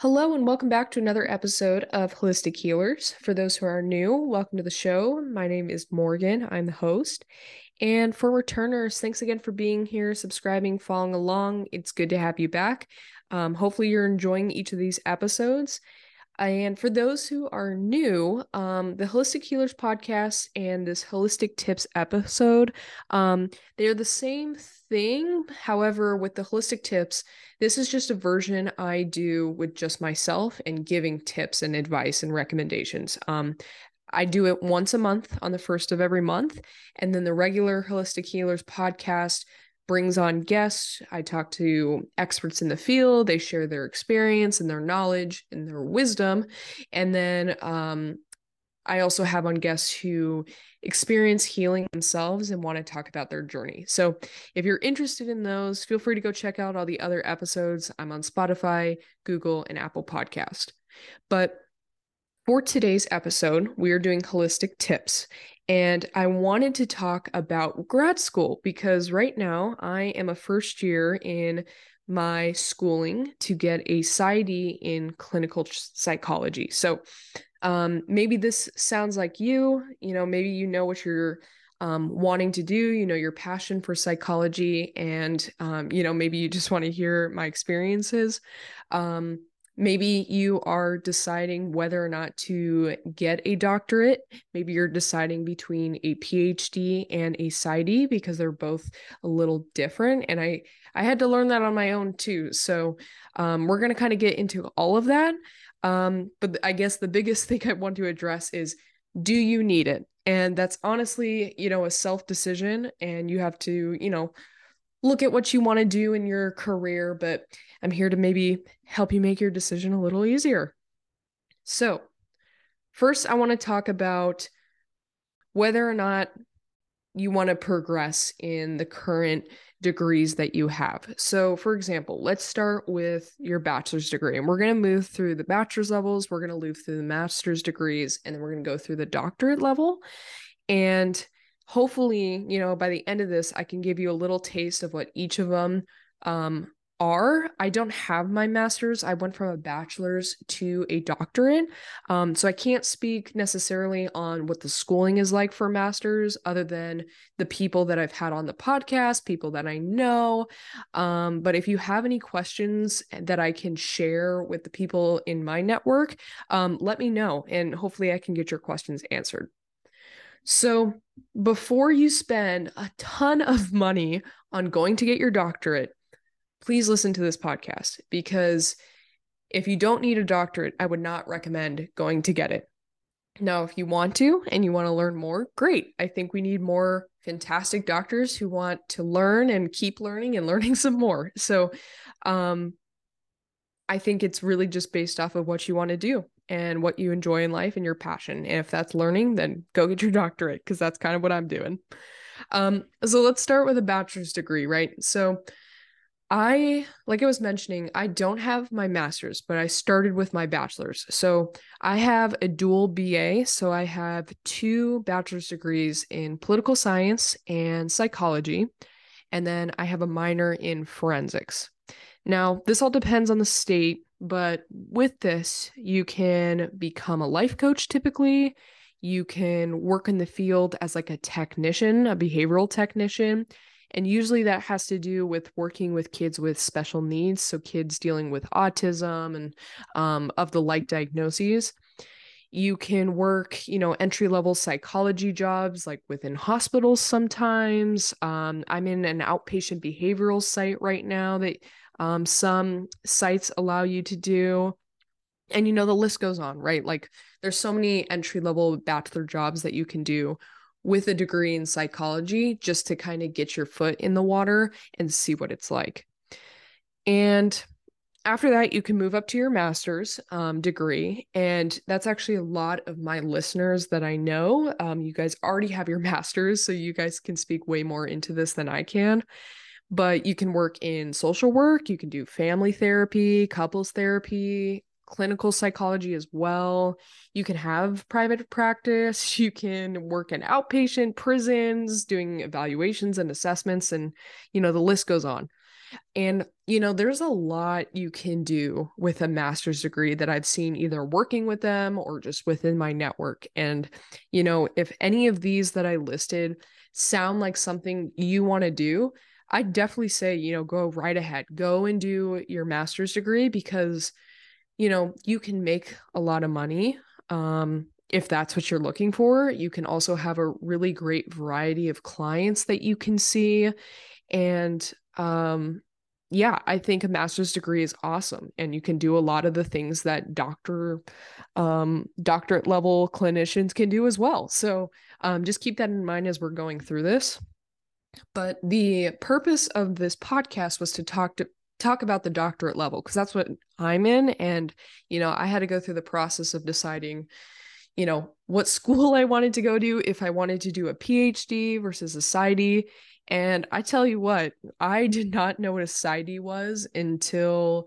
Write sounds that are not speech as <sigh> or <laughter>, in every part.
Hello, and welcome back to another episode of Holistic Healers. For those who are new, welcome to the show. My name is Morgan, I'm the host. And for returners, thanks again for being here, subscribing, following along. It's good to have you back. Um, hopefully, you're enjoying each of these episodes. And for those who are new, um, the Holistic Healers podcast and this Holistic Tips episode, um, they're the same thing. However, with the Holistic Tips, this is just a version I do with just myself and giving tips and advice and recommendations. Um, I do it once a month on the first of every month. And then the regular Holistic Healers podcast brings on guests. I talk to experts in the field. They share their experience and their knowledge and their wisdom. And then um, I also have on guests who experience healing themselves and want to talk about their journey. So if you're interested in those, feel free to go check out all the other episodes. I'm on Spotify, Google, and Apple Podcast. But for today's episode, we are doing holistic tips. And I wanted to talk about grad school because right now I am a first year in my schooling to get a PsyD in clinical psychology. So um, maybe this sounds like you, you know, maybe you know what you're um, wanting to do, you know, your passion for psychology, and, um, you know, maybe you just want to hear my experiences. Um, Maybe you are deciding whether or not to get a doctorate. Maybe you're deciding between a PhD and a PsyD because they're both a little different. And I I had to learn that on my own too. So um, we're gonna kind of get into all of that. Um, but I guess the biggest <laughs> thing I want to address is do you need it? And that's honestly, you know, a self decision, and you have to, you know, look at what you want to do in your career, but I'm here to maybe help you make your decision a little easier. So, first, I want to talk about whether or not you want to progress in the current degrees that you have. So, for example, let's start with your bachelor's degree, and we're going to move through the bachelor's levels, we're going to move through the master's degrees, and then we're going to go through the doctorate level. And hopefully, you know, by the end of this, I can give you a little taste of what each of them um, are. I don't have my master's. I went from a bachelor's to a doctorate. Um, so I can't speak necessarily on what the schooling is like for masters, other than the people that I've had on the podcast, people that I know. Um, but if you have any questions that I can share with the people in my network, um, let me know, and hopefully I can get your questions answered. So, before you spend a ton of money on going to get your doctorate, please listen to this podcast because if you don't need a doctorate, I would not recommend going to get it. Now, if you want to and you want to learn more, great. I think we need more fantastic doctors who want to learn and keep learning and <laughs> learning some more. So, um, I think it's really just based off of what you want to do and what you enjoy in life and your passion. And if that's learning, then go get your <laughs> doctorate because that's kind of what I'm doing. Um, so let's start with a bachelor's degree, right? So I, like I was mentioning, I don't have my master's, but I started with my bachelor's. So I have a dual BA. So I have two bachelor's degrees in political science and psychology. And then I have a minor in forensics. Now, this all depends on the state but with this, you can become a life coach typically. You can work in the field as like a technician, a behavioral technician. And usually that has to do with working with kids with special needs. So, kids dealing with autism and um, of the like diagnoses. You can work, you know, entry level psychology jobs like within hospitals sometimes. Um, I'm in an outpatient behavioral site right now that um, some sites allow you to do and you know the list goes on right? Like there's so many entry level bachelor jobs that you can do with a degree in psychology just to kind of get your foot in the water and see what it's like. And after that you can move up to your master's um, degree and that's actually a lot of my listeners that i know. Um, you guys already have your <laughs> master's so you guys can speak way more into this than i can but you can work in social work, you can do family therapy, couples therapy, clinical psychology as well. You can have private practice. <laughs> You can work in outpatient prisons, doing evaluations and assessments, and, you know, the list goes on. And, you know, there's a lot you can do with a master's degree that I've seen either working with them or just within my network. And, you know, if any of these that I listed sound like something you want to do, I definitely say, you know, go right ahead, go and do your master's degree because, you know, you can make a lot of money. Um, if that's what you're looking for, you can also have a really great variety of clients that you can see. And um, yeah, I think a master's degree is awesome and you can do a lot of the things that doctor um doctorate level clinicians can do as well. So um just keep that in mind as we're going through this. But the purpose of this podcast was to talk to talk about the doctorate level because that's what I'm in and you know, I had to go through the process of deciding you know, what school <laughs> I wanted to go to, if I wanted to do a PhD versus a PsyD. And I tell you what, I did <laughs> not know what a PsyD was until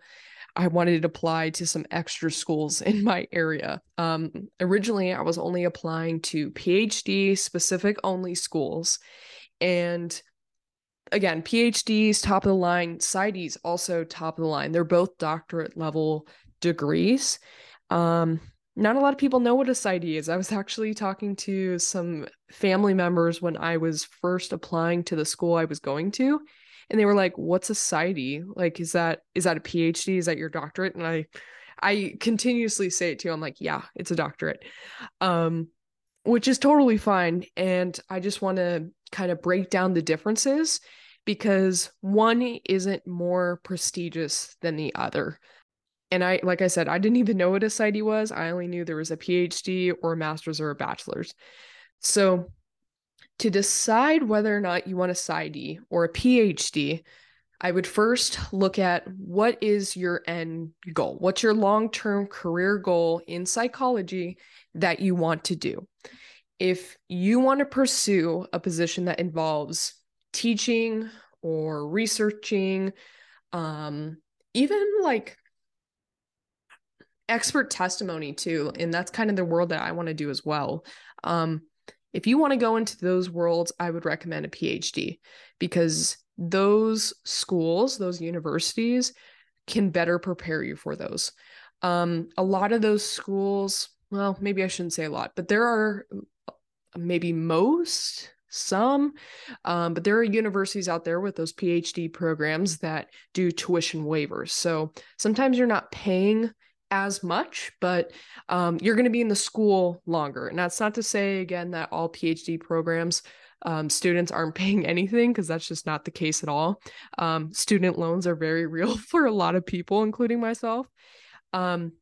I wanted to apply to some extra schools in my area. Um, originally, I was only applying to PhD specific only schools. And again, PhDs, top of the line, PsyDs, also top of the line. They're both doctorate level degrees. Um, not a lot of people know what a PsyD is. I was actually talking to some family members when I was first applying to the school I was going to, and they were like, "What's a PsyD? Like, is that is that a PhD? Is that your doctorate?" And I, I continuously say it to. You. I'm like, "Yeah, it's a doctorate," um, which is totally fine. And I just want to kind of break down the differences because one isn't more prestigious than the other. And I, like I said, I didn't even know what a PsyD was. I only knew there was a PhD or a master's or a bachelor's. So to decide whether or not you want a PsyD or a PhD, I would first look at what is your end goal? What's your long term career goal in psychology that you want to do? If you want to pursue a position that involves teaching or researching, um, even like expert testimony too and that's kind of the world that i want to do as well. Um, if you want to go into those worlds i would recommend a phd because those schools those universities can better prepare you for those. Um, a lot of those schools well maybe i shouldn't say a lot but there are maybe most some um, but there are universities out there with those phd programs that do tuition waivers so sometimes you're not paying as much, but um, you're going to be in the school longer. And that's not to say, again, that all PhD programs um, students aren't <laughs> paying anything because that's just not the case at all. Um, student loans are very <laughs> real for a lot of people, including myself. Um,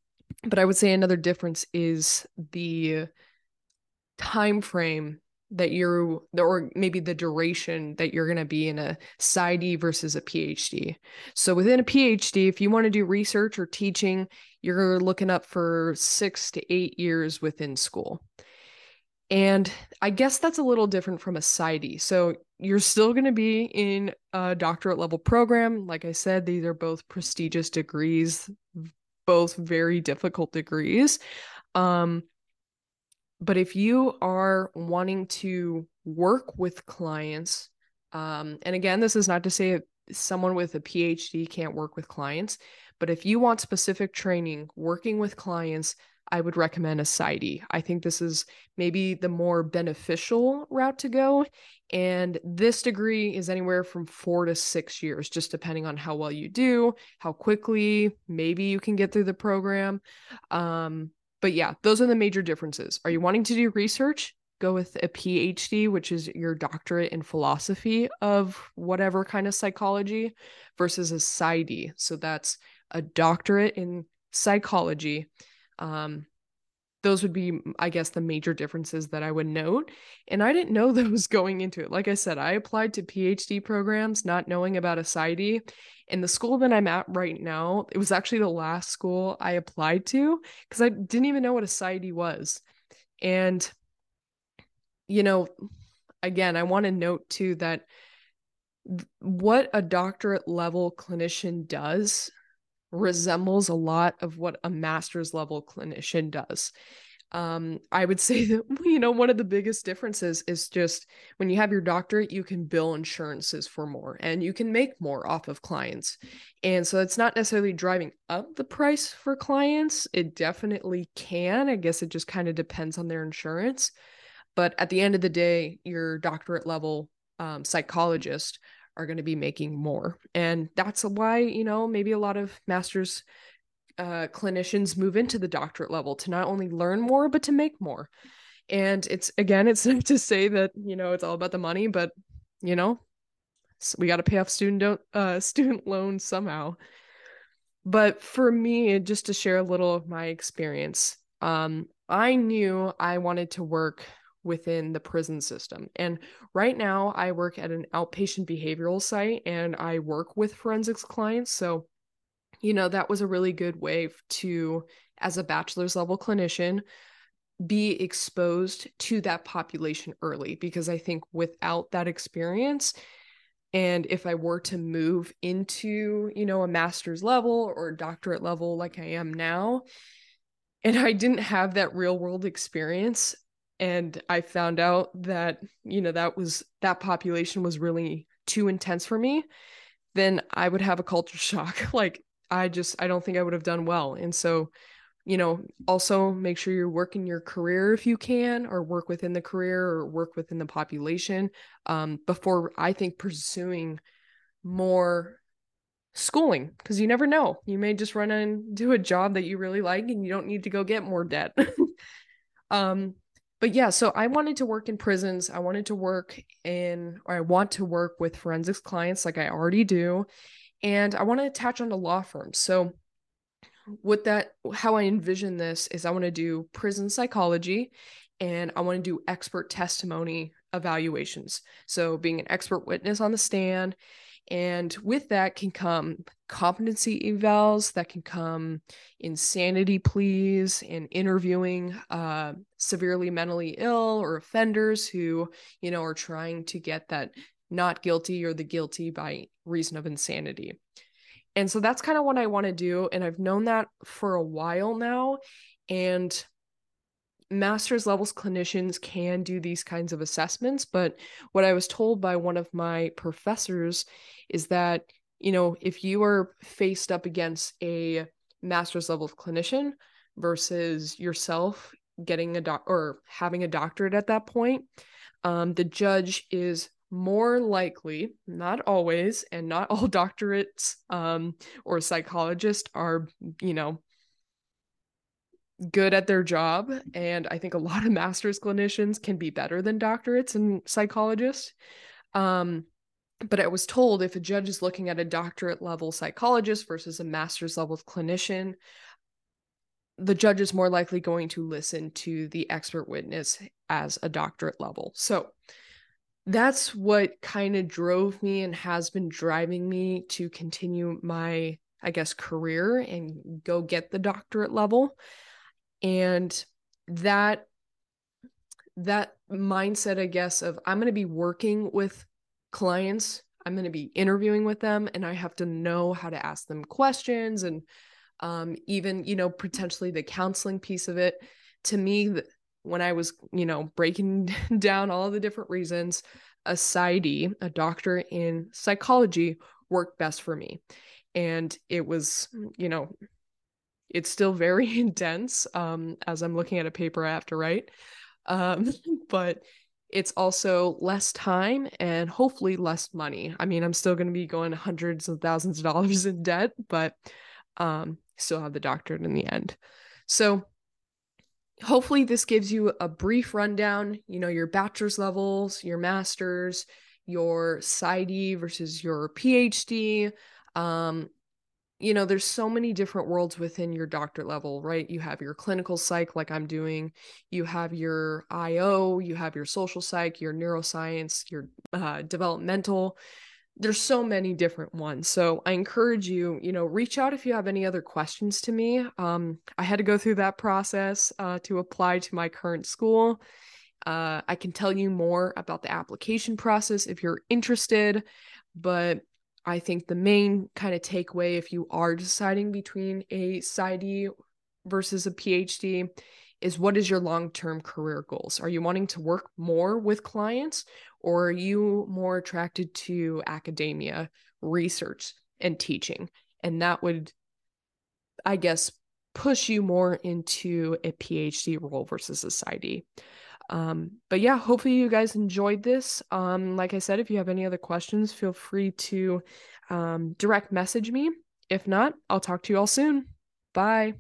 but I would say another difference is the time frame that you're or maybe the duration that you're going to be in a PsyD versus a PhD. So within a PhD, if you want to do research or teaching, you're looking up for 6 to 8 years within school. And I guess that's a little different from a PsyD. So you're still going to be in a doctorate level program. Like I said, these are both prestigious degrees, both very difficult degrees. Um, but if you are wanting to work with clients, um, and again, this is not to say someone with a PhD can't work with clients, but if you want specific training working with clients, I would recommend a PsyD. I think this is maybe the more beneficial route to go. And this degree is anywhere from four to six years, just depending on how well you do, how quickly maybe you can get through the program. Um, but yeah, those are the major differences. Are you wanting to do research? Go with a PhD, which is your doctorate in philosophy of whatever kind of psychology, versus a PsyD. So that's a doctorate in psychology. Um, those would be, mm, I guess, the major differences that I would note. And I didn't know <laughs> those going into it. Like I said, I applied to PhD programs not knowing about a PsyD. And the school that I'm at right now, it was actually the last school I applied to because I didn't even know what a PsyD was. And, you know, again, I want to note too that what a doctorate level clinician does resembles a lot of what a master's level clinician does. Um i would <laughs> say that you know one of the biggest differences is just when you have your doctorate you can bill insurances for more and you can make more off of clients. And so it's not necessarily driving up the price for clients. It definitely can. I guess it just kind of depends on their insurance. But at the end of the day your doctorate level um, psychologist are going to be making more. And that's why you know maybe a lot of masters uh, clinicians move into the doctorate level to not only learn more but to make more. And it's again it's <laughs> not to say that you know it's all about the money but you know we got to pay off student uh, <laughs> student loans somehow. But for me just to share a little of my experience um, i knew i wanted to work within the prison system and right now i work at an outpatient behavioral site and i work with forensics clients so you know, that was a really good way to, as a bachelor's level clinician, be exposed to that population early because I think without that experience, and if I were to move into, you know, a master's level or doctorate level like I am now, and I didn't have that real world experience, and I found out that, you know, that was that population was really too intense for me, then I would have a culture <laughs> shock. like I just I don't think I would have done well. And so, you know, also make sure you're working your career if you can, or work within the career or work within the population um, before I think pursuing more schooling because you never know. You may just run do a job that you really like and you don't need to go get more debt. <laughs> um, but yeah, so I wanted to work in prisons. I wanted to work in, or I want to work with forensics clients like I already do and I want to attach onto law firms. So with that how I envision this is I want to do prison psychology and I want to do expert testimony evaluations. So being an expert witness on the stand and with that can come competency evals, that can come insanity pleas and interviewing uh, severely mentally ill or offenders who, you know, are trying to get that not guilty or the guilty by reason of insanity. And so that's kind of what I want to do. And I've known that for a while now. And master's levels clinicians can do these kinds of assessments. But what I was told by one of my professors is that, you know, if you are faced up against a master's level clinician versus yourself getting a doc or having a doctorate at that point, um, the judge is more likely, not always, and not all <laughs> doctorates um, or psychologists are, you know, good at their job. And I think a lot of <laughs> master's clinicians can be better than doctorates and psychologists. Um, but I was told if a judge is looking at a doctorate level psychologist versus a master's level clinician, the judge is more likely going to listen to the expert witness as a doctorate level. So, that's what kind of drove me and has been driving me to continue my i guess career and go get the doctorate level and that that mindset i guess of i'm going to be working with clients i'm going to be interviewing with them and i have to know how to ask them questions and um, even you know potentially the counseling piece of it to me when I was, you know, breaking <laughs> down all the different reasons, a PsyD, a doctor in psychology, worked best for me. And it was, you know, it's still very <laughs> intense um, as I'm looking at a paper I have to write. Um, <laughs> but it's also less time and hopefully less money. I mean, I'm still going to be going hundreds of thousands of dollars in debt, but um, still have the doctorate in the end. So hopefully this gives you a brief rundown, you know, your bachelor's levels, your master's, your PsyD versus your PhD. Um, you know, there's so many different worlds within your doctorate level, right? You have your clinical psych, like I'm doing, you have your IO, you have your social psych, your neuroscience, your uh, developmental, there's so many different ones. So I encourage you, you know, reach out if you have any other questions to me. Um, I had to go through that process uh, to apply to my current school. Uh, I can tell you more about the application process if you're interested, but I think the main kind of takeaway, if you are deciding between a PsyD versus a PhD, is what is your long term career goals? Are you wanting to work more with clients or are you more attracted to academia, research, and teaching? And that would, I guess, push you more into a PhD role versus a PsyD. Um, but yeah, hopefully you guys enjoyed this. Um, like I said, if you have any other questions, feel free to um, direct message me. If not, I'll talk to you all soon. Bye.